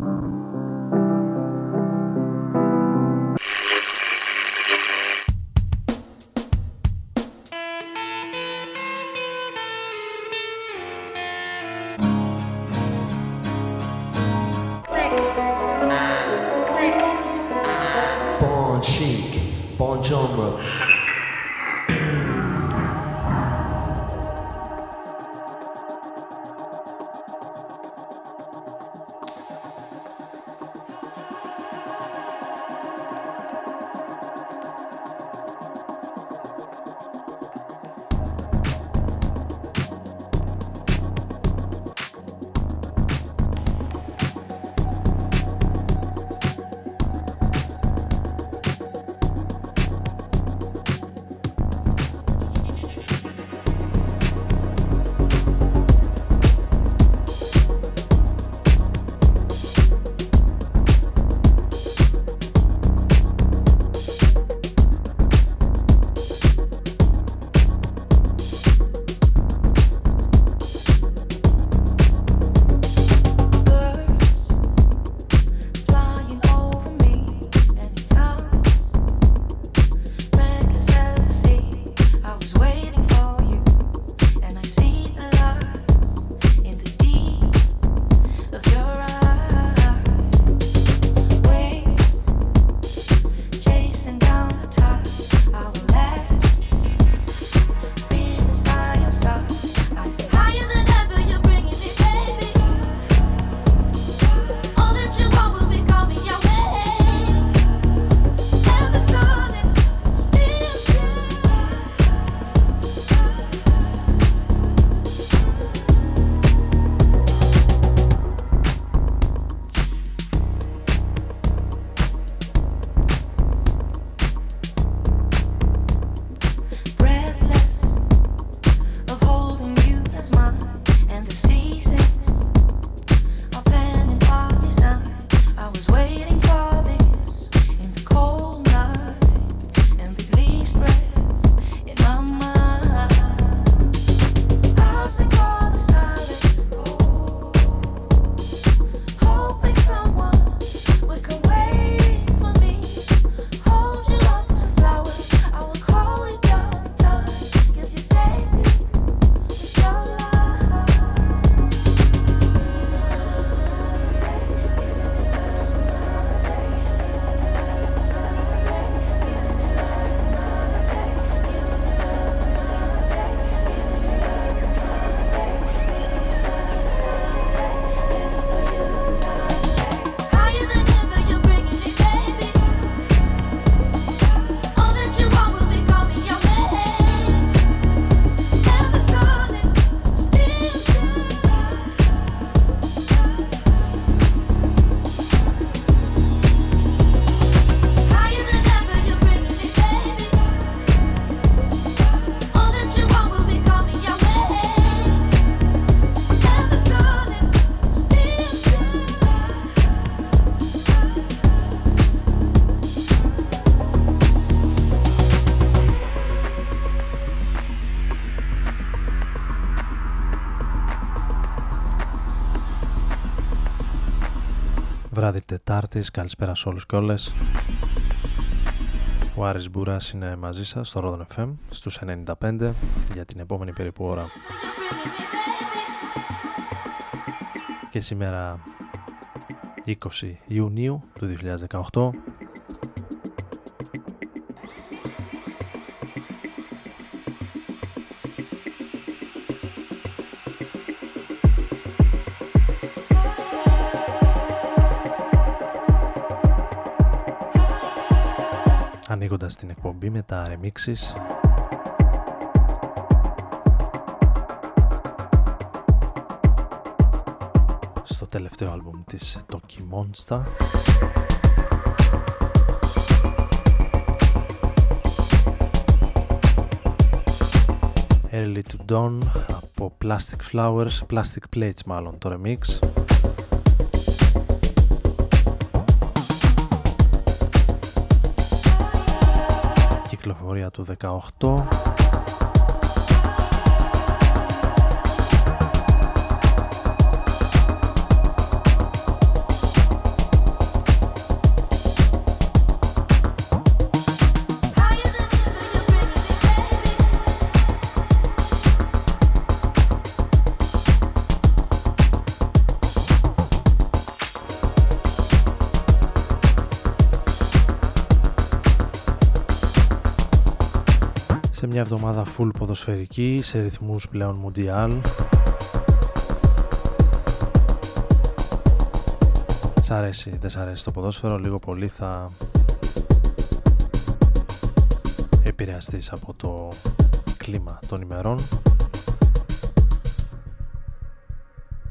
Mm-hmm. Βράδυ Τετάρτης, καλησπέρα σε όλους και όλες. Ο Άρης Μπούρας είναι μαζί σας στο Rodon FM στους 95 για την επόμενη περίπου ώρα. Και σήμερα 20 Ιουνίου του 2018 ανοίγοντας την εκπομπή με τα remixes στο τελευταίο άλμπουμ της Toki Monster Early to Dawn από Plastic Flowers, Plastic Plates μάλλον το remix κυκλοφορία του 18 σε μια εβδομάδα full ποδοσφαιρική σε ρυθμούς πλέον μουντιάλ Σ' αρέσει, δεν σ' αρέσει το ποδόσφαιρο, λίγο πολύ θα επηρεαστείς από το κλίμα των ημερών.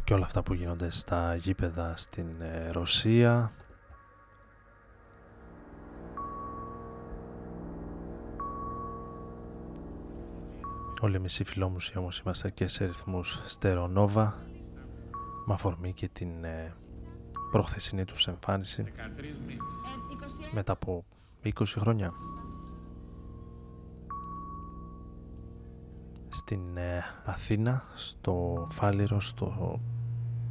Και όλα αυτά που γίνονται στα γήπεδα στην ε, Ρωσία Όλοι εμείς οι φιλόμουσοι όμως είμαστε και σε ρυθμούς στερονόβα με αφορμή και την ε, προχθεσινή τους εμφάνιση. Μετά από 20 χρόνια. Στην ε, Αθήνα στο Φάληρο στο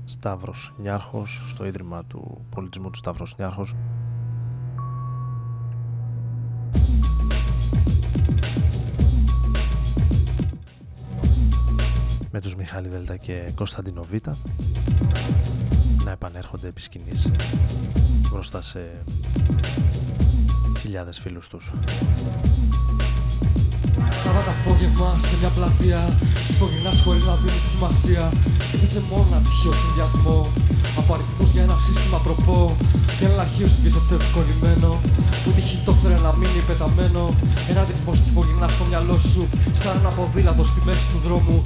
Σταύρος Νιάρχος στο Ίδρυμα του Πολιτισμού του Σταύρος Νιάρχος με τους Μιχάλη Δέλτα και Κωνσταντινο Β να επανέρχονται επί σκηνής μπροστά σε χιλιάδες φίλους τους. Σάββατα απόγευμα σε μια πλατεία Σφογγινάς χωρίς να δίνει σημασία. Σκέφτεσαι μόνο ένα τυχαίο συνδυασμό. Από αριθμούς για ένα σύστημα προπό. Και ένα λαχείο στην πίσω τσευκολλημένο Που τυχή το έφερε να μείνει πεταμένο. Ένα ρυθμό σφογγινά στο μυαλό σου. Σαν ένα ποδήλατο στη μέση του δρόμου.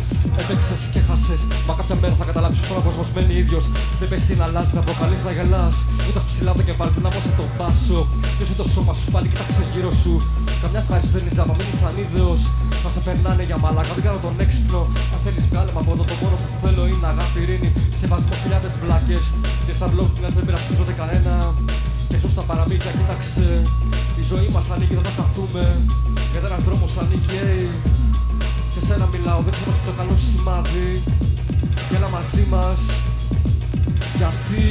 Έπαιξες και χάσες. Μα κάποια μέρα θα καταλάβεις πως ο κόσμος μένει ίδιος. Δεν πες τι να αλλάζει, να προκαλείς να γελάς. Ούτας ψηλά το κεφάλι του να μόσε τον πάσο. Νιώσε το σώμα σου πάλι κοιτάξε γύρω σου. Καμιά ευχαριστή δεν είναι τζάμπα, μείνεις ανίδεος θα σε περνάνε για μαλάκα, δεν κάνω τον έξυπνο. Αν θέλεις βγάλε από εδώ, το μόνο που θέλω είναι αγάπη, ειρήνη. Σεβασμό χιλιάδες βλάκες. Και στα βλόγια να δεν πειραστίζονται κανένα. Και ζω στα παραμύθια, κοίταξε. Η ζωή μας ανοίγει, δεν θα καθούμε. Γιατί ένας δρόμος ανοίγει, hey. Σε σένα μιλάω, δεν ξέρω το καλό σημάδι. Και έλα μαζί μας. Γιατί;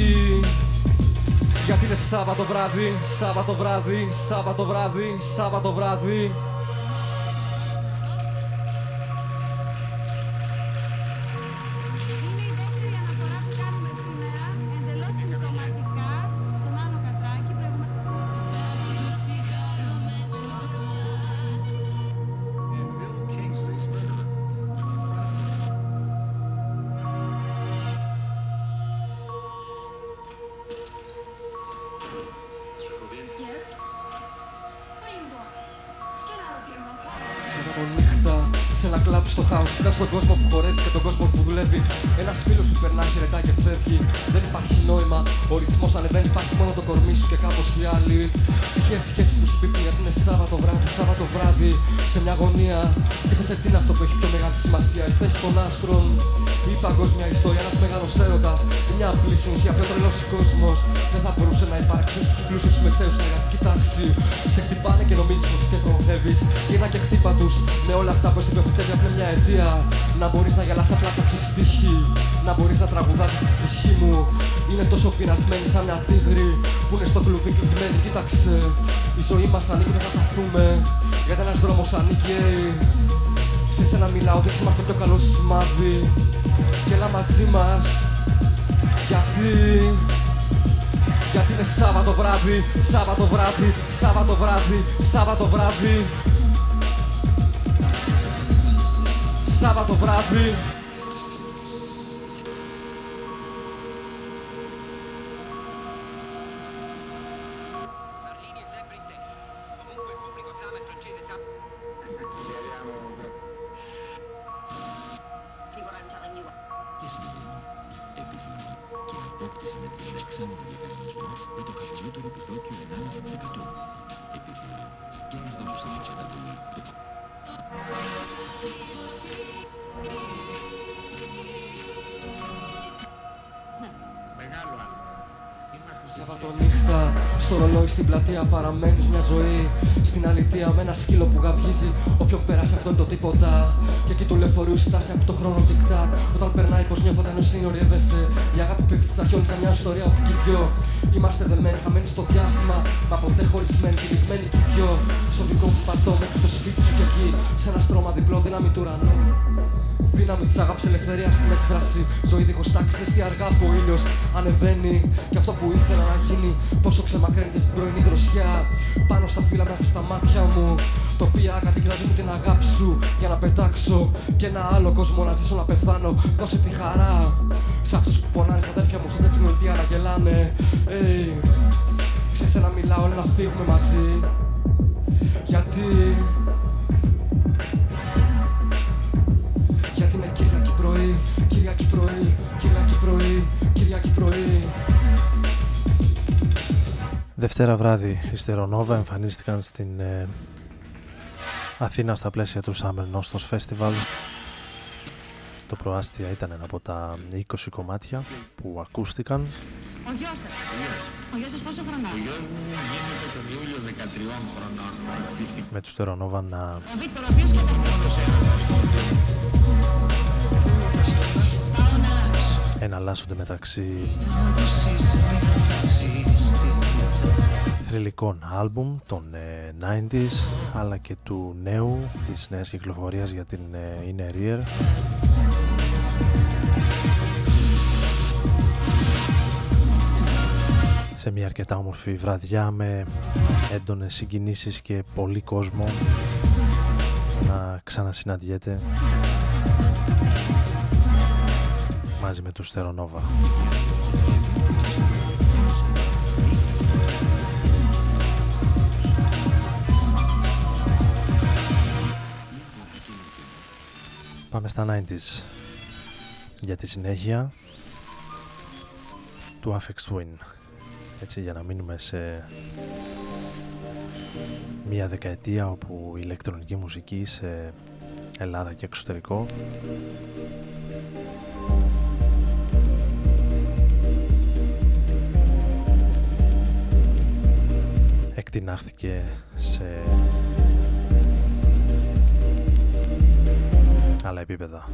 Γιατί είναι Σάββατο βράδυ, Σάββατο βράδυ, Σάββατο βράδυ, Σάββατο βράδυ. Σε μια γωνία σκέφτεσαι τι είναι αυτό που έχει πιο μεγάλη σημασία. Η θέση των άστρων, η παγκόσμια ιστορία, ένας μεγάλος έρωτας. Μια απλή συνουσία, πιο τρελός κόσμος. Δεν θα μπορούσε να υπάρξει στους πλούσιους μεσαίους εργατική τάξη. Σε χτυπάνε και νομίζεις πως και κονδεύει. Γύρνα και χτύπα τους με όλα αυτά που εσύ πιστεύει από μια αιτία. Να μπορείς να γελάς απλά κάποιοι στοιχεί Να μπορείς να τραγουδάς την ψυχή μου Είναι τόσο πεινασμένη σαν μια τίγρη Που είναι στο κλουβί κλεισμένη Κοίταξε Η ζωή μας ανοίγει δεν θα καθούμε Γιατί ένας δρόμος ανοίγει. Σε σένα μιλάω δείξε μας το πιο καλό σημάδι. Και έλα μαζί μας. Γιατί; Γιατί είναι Σάββατο βράδυ, Σάββατο βράδυ, Σάββατο βράδυ, Σάββατο βράδυ. Σάββατο βράδυ δυο. Είμαστε δεμένοι, χαμένοι στο διάστημα. Μα ποτέ χωρισμένοι, τυλιγμένοι κι δυο. Στο δικό μου πατώ μέχρι το σπίτι σου και εκεί. Σε ένα στρώμα διπλό δύναμη του ουρανού. Δύναμη της αγάπης ελευθερίας στην έκφραση. Ζωή δίχως τάξης, αργά που ο ήλιος ανεβαίνει. Και αυτό που ήθελα να ξαναγίνει Τόσο ξεμακραίνεται στην πρωινή δροσιά Πάνω στα φύλλα μέσα στα μάτια μου Το οποία κατοικράζει μου την αγάπη σου Για να πετάξω και ένα άλλο κόσμο να ζήσω να πεθάνω Δώσε τη χαρά σε αυτούς που πονάνε στα αδέρφια μου Σε τέτοιο τι να γελάνε hey. Σε σένα μιλάω, να φύγουμε μαζί. Γιατί; Γιατί είναι Κυριακή πρωί, Κυριακή πρωί, Κυριακή πρωί, Κυριακή πρωί. Δευτέρα βράδυ οι Στερονόβα εμφανίστηκαν στην ε, Αθήνα στα πλαίσια του Summer Nostos Festival το προάστια ήταν ένα από τα 20 κομμάτια που ακούστηκαν. Ο γιος σας. Ο γιος σας πόσο χρονών; Ο γιος μου γίνεται τον Ιούλιο 13 χρονών. Με τους Στερονόβα να Ο Βίκτορ ο οποίος και εναλλάσσονται μεταξύ θρηλυκών άλμπουμ των 90s ε, αλλά και του νέου της νέας κυκλοφορίας για την ε, Inner Ear σε μια αρκετά όμορφη βραδιά με έντονες συγκινήσεις και πολύ κόσμο να ξανασυναντιέται μαζί με τους Στερονόβα. Πάμε στα 90s για τη συνέχεια του Afex Twin έτσι για να μείνουμε σε μια δεκαετία όπου η ηλεκτρονική μουσική σε Ελλάδα και εξωτερικό εκτινάχθηκε σε άλλα επίπεδα.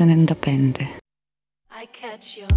FM στους 95. I catch your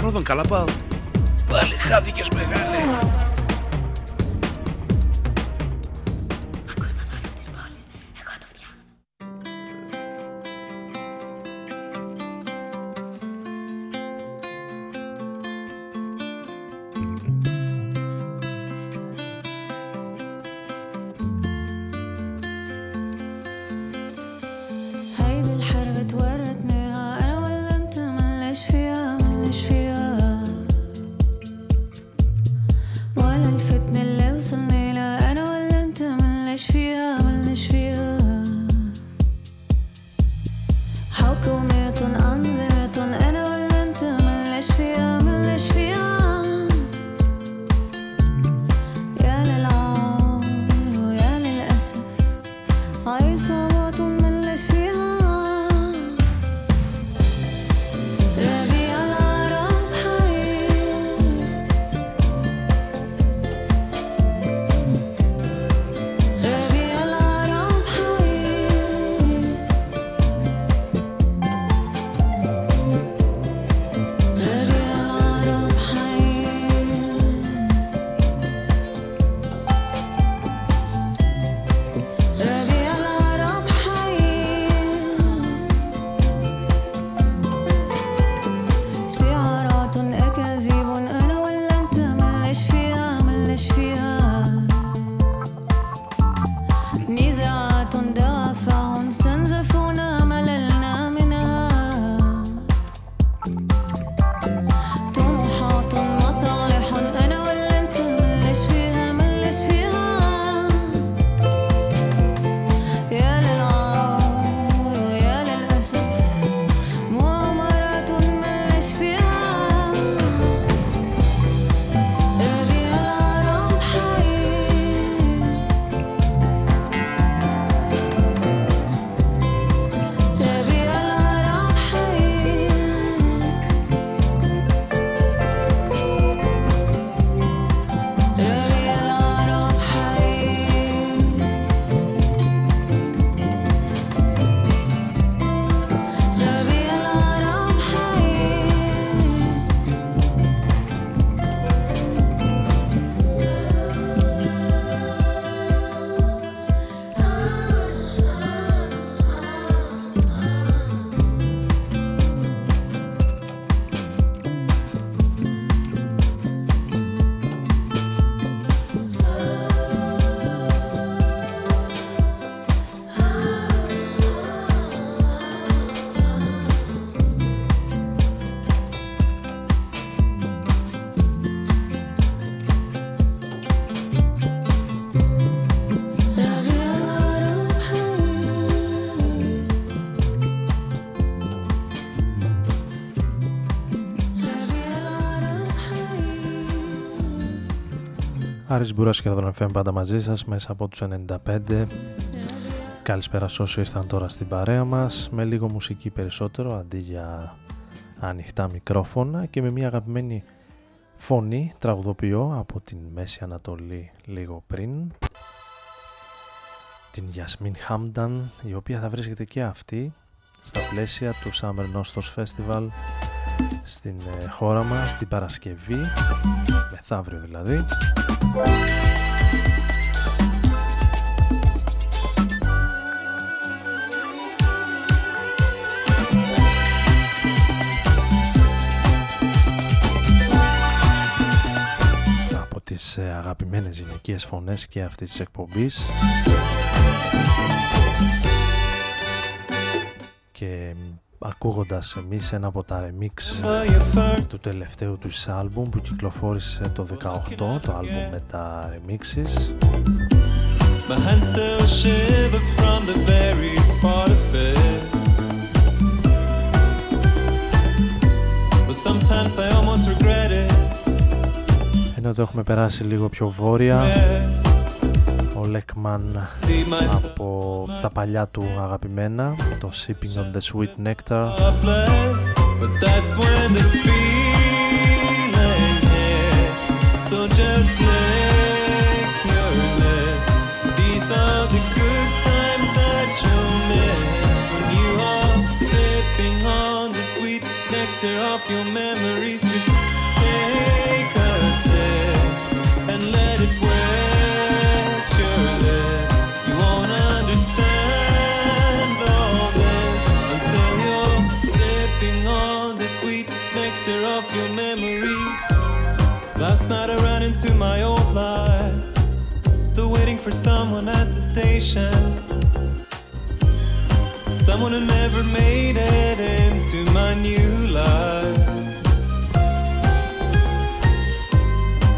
Ρόδον καλά πάω. Πάλι χάθηκες μεγάλε. Άρης Μπούρας και Ραδόν FM πάντα μαζί σας μέσα από τους 95 Καλησπέρα σε όσοι ήρθαν τώρα στην παρέα μας με λίγο μουσική περισσότερο αντί για ανοιχτά μικρόφωνα και με μια αγαπημένη φωνή τραγουδοποιώ από την Μέση Ανατολή λίγο πριν. Την Γιασμίν Χάμνταν η οποία θα βρίσκεται και αυτή στα πλαίσια του Summer Nostos Festival στην ε, χώρα μας την Παρασκευή μεθαύριο δηλαδή από τις ε, αγαπημένες γυναικείες φωνές και αυτής της εκπομπής. Και μ, ακούγοντας εμείς ένα από τα remix του τελευταίου του άλμπουμ που κυκλοφόρησε το 18 το άλμπουμ με τα remixes My hands still shiver from the very thought of it. But sometimes I almost regret it. ενώ το έχουμε περάσει λίγο πιο βόρεια Yes, ο Λέκμαν από τα παλιά του αγαπημένα το Sipping on the Sweet Nectar off your memories night I ran into my old life, still waiting for someone at the station. Someone who never made it into my new life.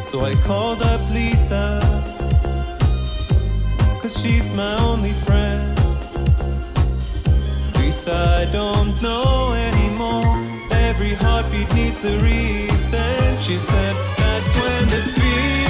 So I called up Lisa, cause she's my only friend. Lisa, I don't know anymore. Every heartbeat needs a reason. She said, That's when the feeling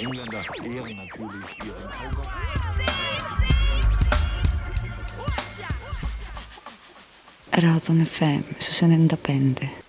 Die Engländer ehren natürlich ihren Hauser. Ρόδον FM στους 95.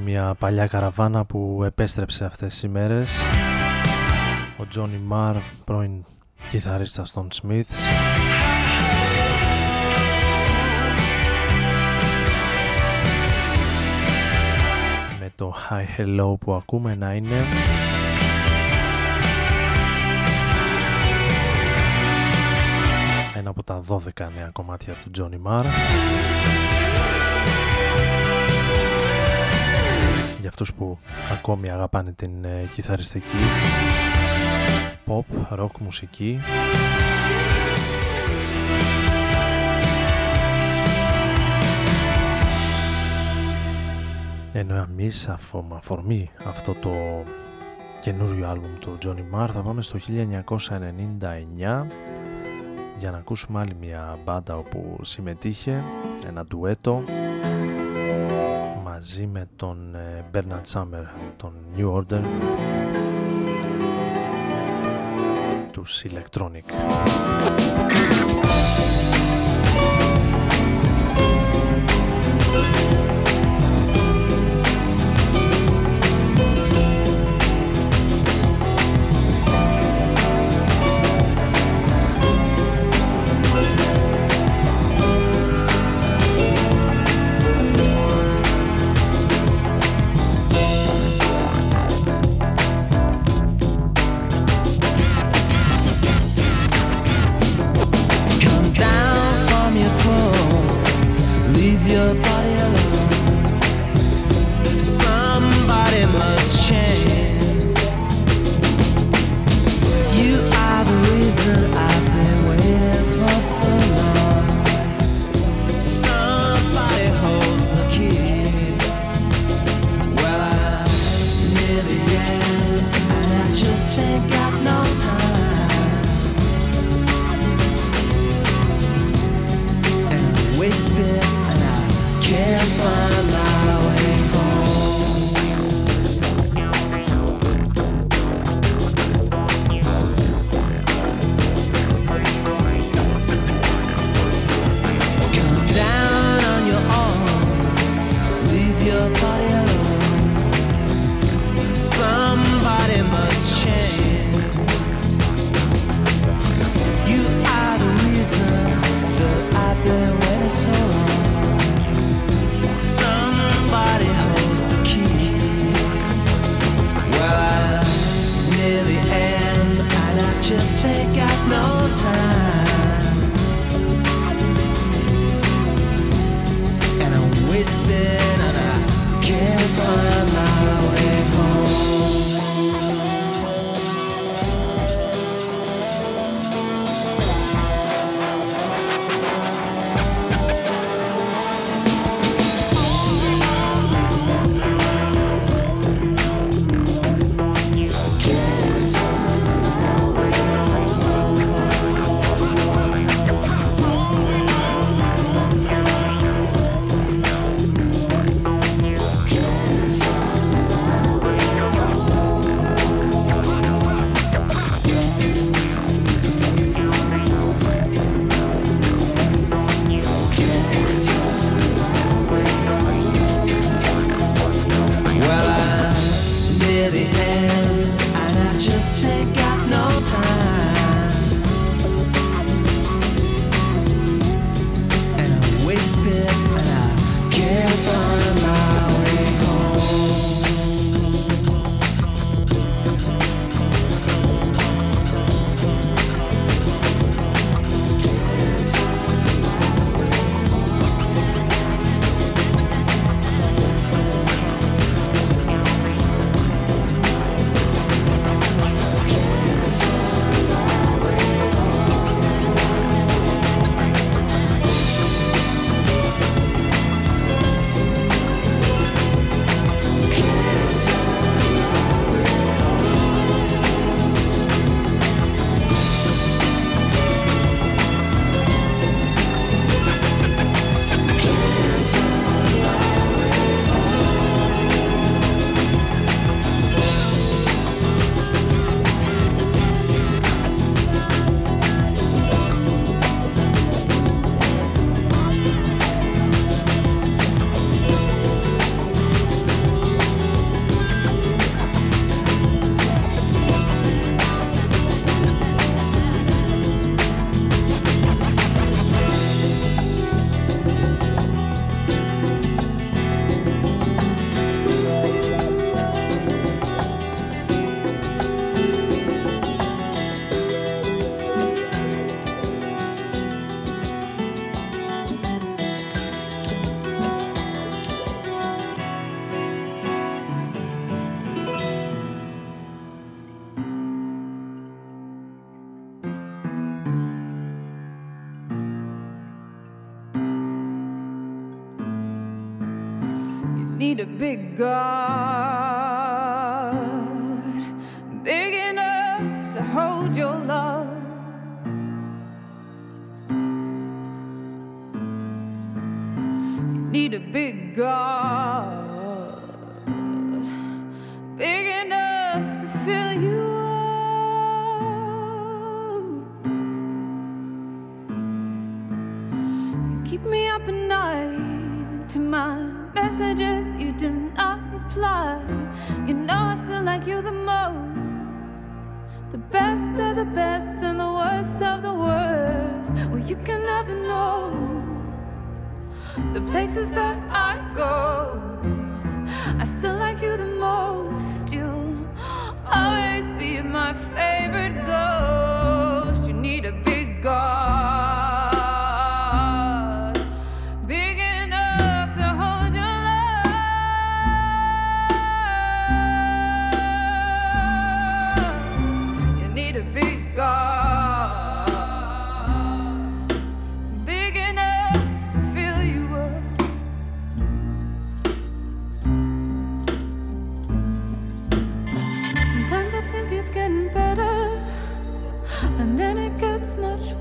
μια παλιά καραβάνα που επέστρεψε αυτές τις ημέρες. Ο Τζόνι Μαρ πρώην κιθαρίστας των Σμιθς με το Hi Hello που ακούμε να είναι. Ένα από τα 12 νέα κομμάτια του Τζόνι Μαρ για αυτούς που ακόμη αγαπάνε την ε, κιθαριστική pop, rock μουσική. Ενώ εμείς με αφορμή αυτό το καινούριο άλμπουμ του Johnny Marr θα πάμε στο 1999 για να ακούσουμε άλλη μια μπάντα όπου συμμετείχε ένα ντουέτο μαζί με τον Bernard Summer, τον New Order τους Electronic.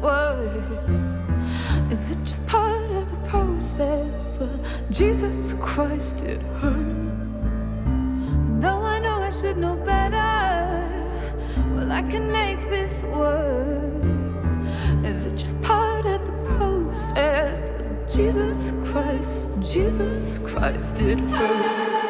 Worse. Is it just part of the process? Well, Jesus Christ, it hurts. Though I know I should know better, well, I can make this work. Is it just part of the process? Jesus Christ, Jesus Christ, it hurts.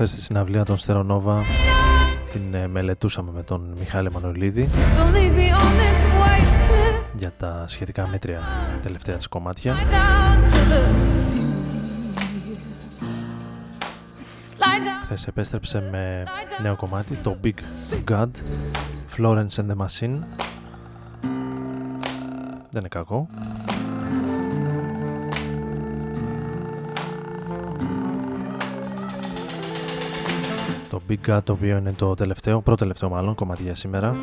Your Προχθές στη συναυλία των Στερονόβα την ε, μελετούσαμε με τον Μιχάλη Μανολίδη Don't leave me on this white cliff για τα σχετικά μέτρια τελευταία της κομμάτια. down to the sea. Slide down. Χθες επέστρεψε με νέο κομμάτι, το Big God, Florence and the Machine. Δεν είναι κακό. Το Big God το οποίο είναι το τελευταίο, πρώτο τελευταίο μάλλον κομμάτι για σήμερα.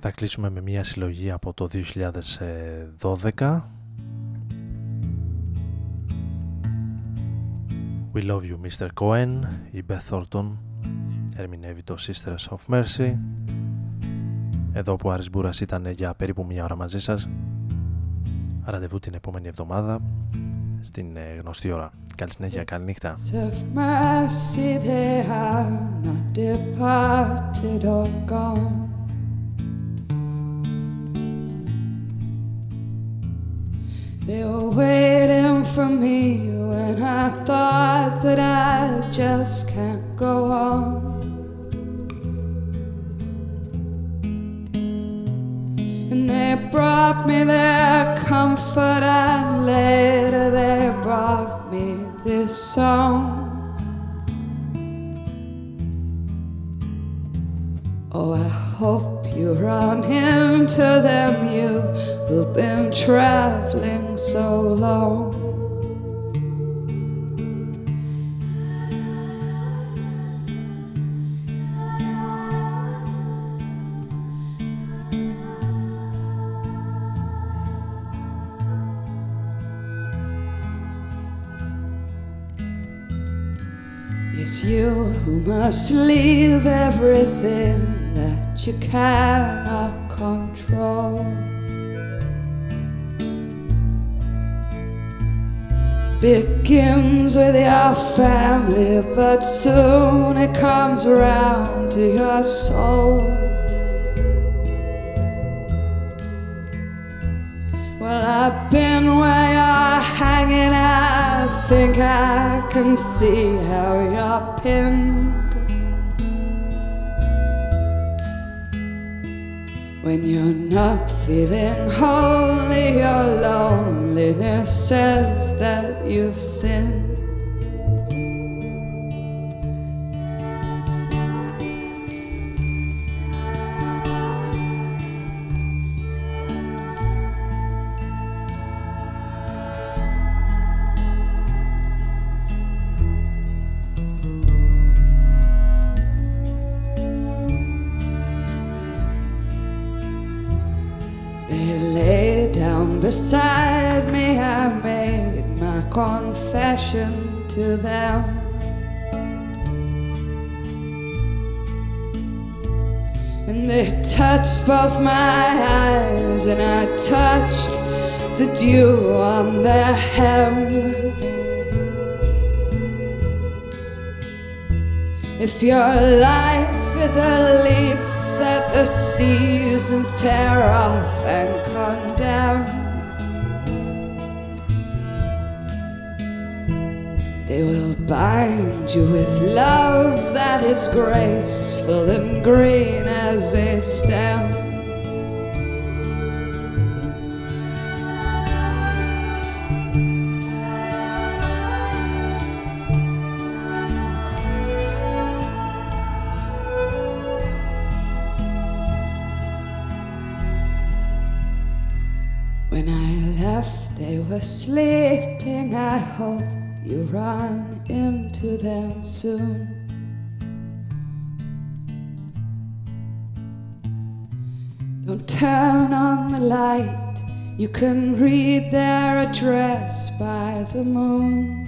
Θα κλείσουμε με μια συλλογή από το 2012 We Love You Mr. Cohen η Beth Thornton ερμηνεύει το Sisters of Mercy εδώ που ο Άρης Μπούρας ήταν για περίπου μια ώρα μαζί σας ραντεβού την επόμενη εβδομάδα στην ε, γνωστή ώρα καλή συνέχεια, καλή νύχτα of mercy they have not departed or gone. They were waiting for me when I thought that I just can't go on. They brought me their comfort, and later they brought me this song. Oh, I hope you run into them, you who've been traveling so long. You who must leave everything that you cannot control. Begins with your family, but soon it comes around to your soul. I think I can see how you're pinned. When you're not feeling holy, your loneliness says that you've sinned. Both my eyes, and I touched the dew on their hem. If your life is a leaf that the seasons tear off and condemn. They will bind you with love that is graceful and green as a stem. Soon. Don't turn on the light. You can read their address by the moon.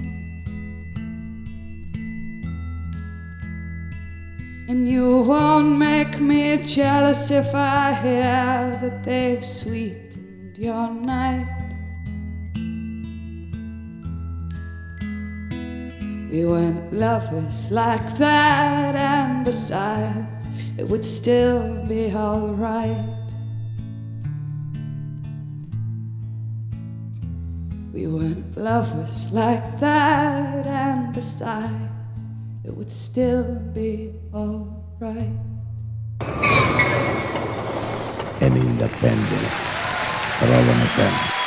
And you won't make me jealous if I hear that they've sweetened your night. We weren't lovers like that, and besides, it would still be alright. We weren't lovers like that, and besides, it would still be alright. Emil Lapendi, Roland Lapendi.